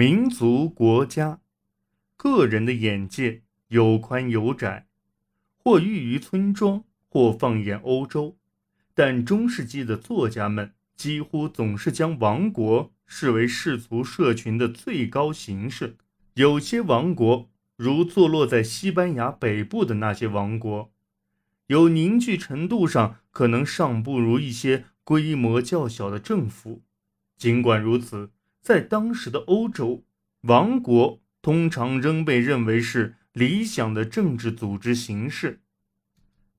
民族、国家、个人的眼界有宽有窄，或寓于村庄，或放眼欧洲。但中世纪的作家们几乎总是将王国视为世俗社群的最高形式。有些王国，如坐落在西班牙北部的那些王国，有凝聚程度上可能尚不如一些规模较小的政府。尽管如此，在当时的欧洲，王国通常仍被认为是理想的政治组织形式。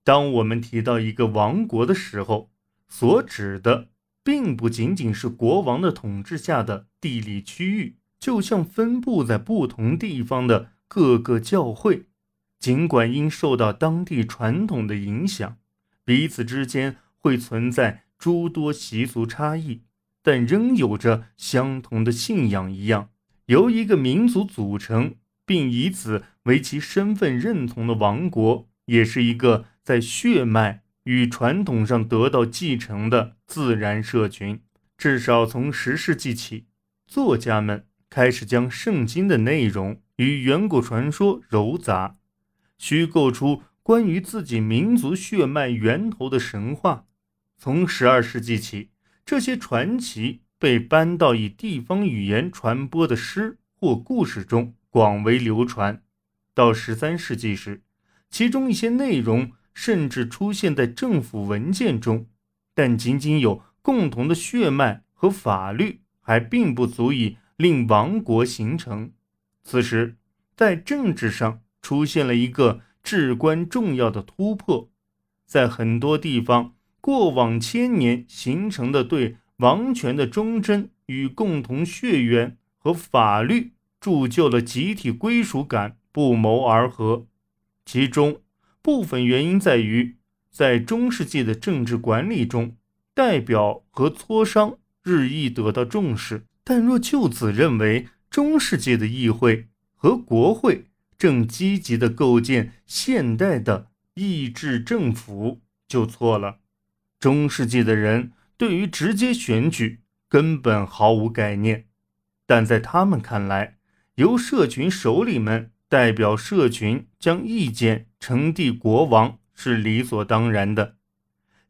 当我们提到一个王国的时候，所指的并不仅仅是国王的统治下的地理区域，就像分布在不同地方的各个教会，尽管因受到当地传统的影响，彼此之间会存在诸多习俗差异。但仍有着相同的信仰一样，由一个民族组成，并以此为其身份认同的王国，也是一个在血脉与传统上得到继承的自然社群。至少从十世纪起，作家们开始将圣经的内容与远古传说糅杂，虚构出关于自己民族血脉源头的神话。从十二世纪起。这些传奇被搬到以地方语言传播的诗或故事中广为流传。到十三世纪时，其中一些内容甚至出现在政府文件中。但仅仅有共同的血脉和法律，还并不足以令王国形成。此时，在政治上出现了一个至关重要的突破，在很多地方。过往千年形成的对王权的忠贞与共同血缘和法律铸就了集体归属感不谋而合，其中部分原因在于，在中世纪的政治管理中，代表和磋商日益得到重视。但若就此认为中世纪的议会和国会正积极地构建现代的意志政府，就错了。中世纪的人对于直接选举根本毫无概念，但在他们看来，由社群首领们代表社群将意见呈递国王是理所当然的。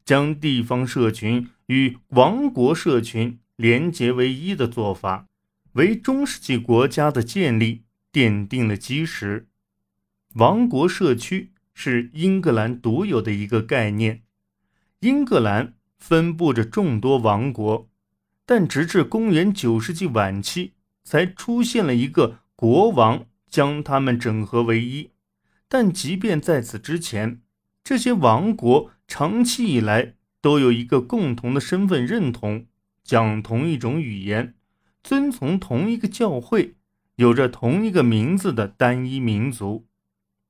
将地方社群与王国社群连结为一的做法，为中世纪国家的建立奠定了基石。王国社区是英格兰独有的一个概念。英格兰分布着众多王国，但直至公元九世纪晚期，才出现了一个国王将他们整合为一。但即便在此之前，这些王国长期以来都有一个共同的身份认同：讲同一种语言，遵从同一个教会，有着同一个名字的单一民族。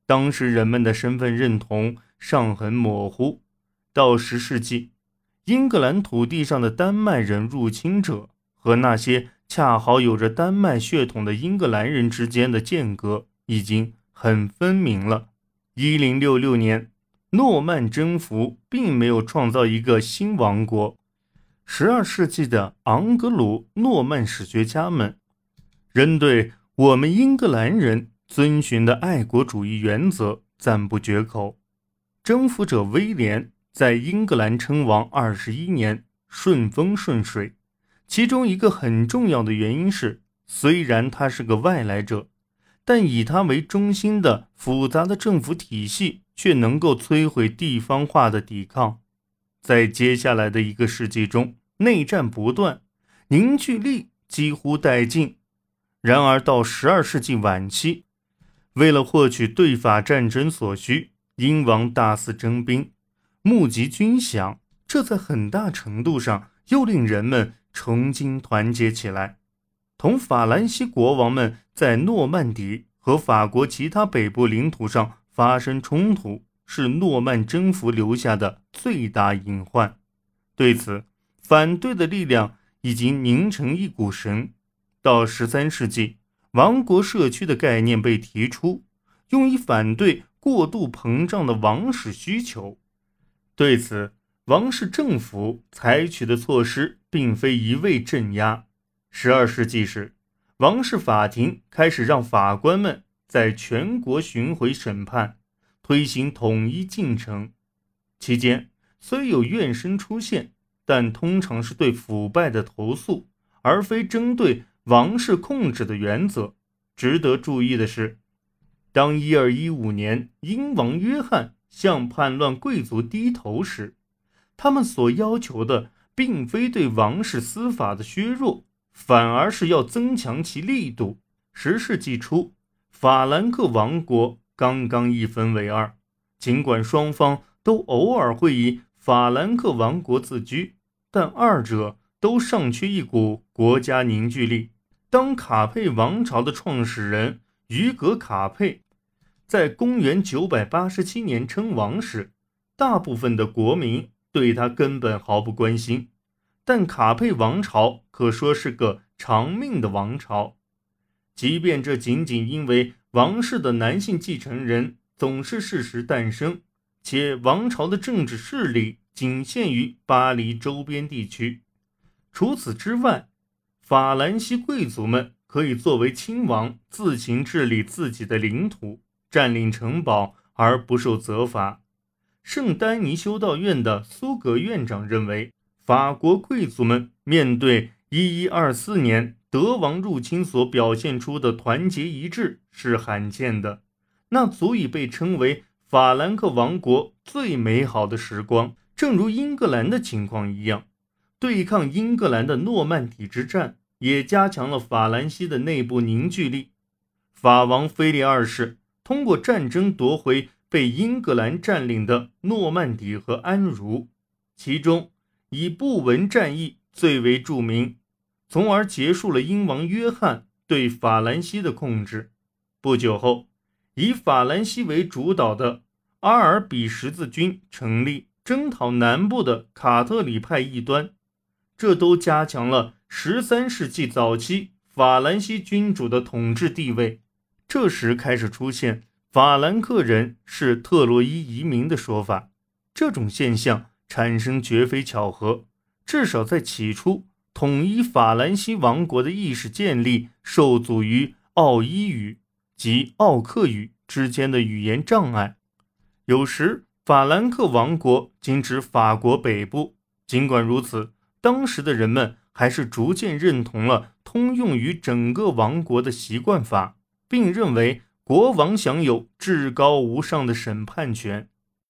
当时人们的身份认同尚很模糊。到十世纪，英格兰土地上的丹麦人入侵者和那些恰好有着丹麦血统的英格兰人之间的间隔已经很分明了。一零六六年，诺曼征服并没有创造一个新王国。十二世纪的昂格鲁诺曼史学家们仍对我们英格兰人遵循的爱国主义原则赞不绝口。征服者威廉。在英格兰称王二十一年，顺风顺水。其中一个很重要的原因是，虽然他是个外来者，但以他为中心的复杂的政府体系却能够摧毁地方化的抵抗。在接下来的一个世纪中，内战不断，凝聚力几乎殆尽。然而到十二世纪晚期，为了获取对法战争所需，英王大肆征兵。募集军饷，这在很大程度上又令人们重新团结起来。同法兰西国王们在诺曼底和法国其他北部领土上发生冲突，是诺曼征服留下的最大隐患。对此，反对的力量已经凝成一股绳。到十三世纪，王国社区的概念被提出，用以反对过度膨胀的王室需求。对此，王室政府采取的措施并非一味镇压。十二世纪时，王室法庭开始让法官们在全国巡回审判，推行统一进程。期间虽有怨声出现，但通常是对腐败的投诉，而非针对王室控制的原则。值得注意的是，当1215年英王约翰向叛乱贵族低头时，他们所要求的并非对王室司法的削弱。反而是要增强其力度。十世纪初，法兰克王国刚刚一分为二，尽管双方都偶尔会以法兰克王国自居，但二者都尚缺一股国家凝聚力。当卡佩王朝的创始人于格卡佩在公元987年称王时，大部分的国民对他根本毫不关心。但卡佩王朝可说是个长命的王朝，即便这仅仅因为王室的男性继承人总是适时诞生，且王朝的政治势力仅限于巴黎周边地区。除此之外，法兰西贵族们可以作为亲王自行治理自己的领土，占领城堡而不受责罚。圣丹尼修道院的苏格院长认为。法国贵族们面对一一二四年德王入侵所表现出的团结一致是罕见的，那足以被称为法兰克王国最美好的时光。正如英格兰的情况一样，对抗英格兰的诺曼底之战也加强了法兰西的内部凝聚力。法王菲利二世通过战争夺回被英格兰占领的诺曼底和安茹，其中。以布文战役最为著名，从而结束了英王约翰对法兰西的控制。不久后，以法兰西为主导的阿尔比十字军成立，征讨南部的卡特里派异端，这都加强了十三世纪早期法兰西君主的统治地位。这时开始出现法兰克人是特洛伊移民的说法，这种现象。产生绝非巧合，至少在起初，统一法兰西王国的意识建立受阻于奥伊语及奥克语之间的语言障碍。有时，法兰克王国仅指法国北部。尽管如此，当时的人们还是逐渐认同了通用于整个王国的习惯法，并认为国王享有至高无上的审判权。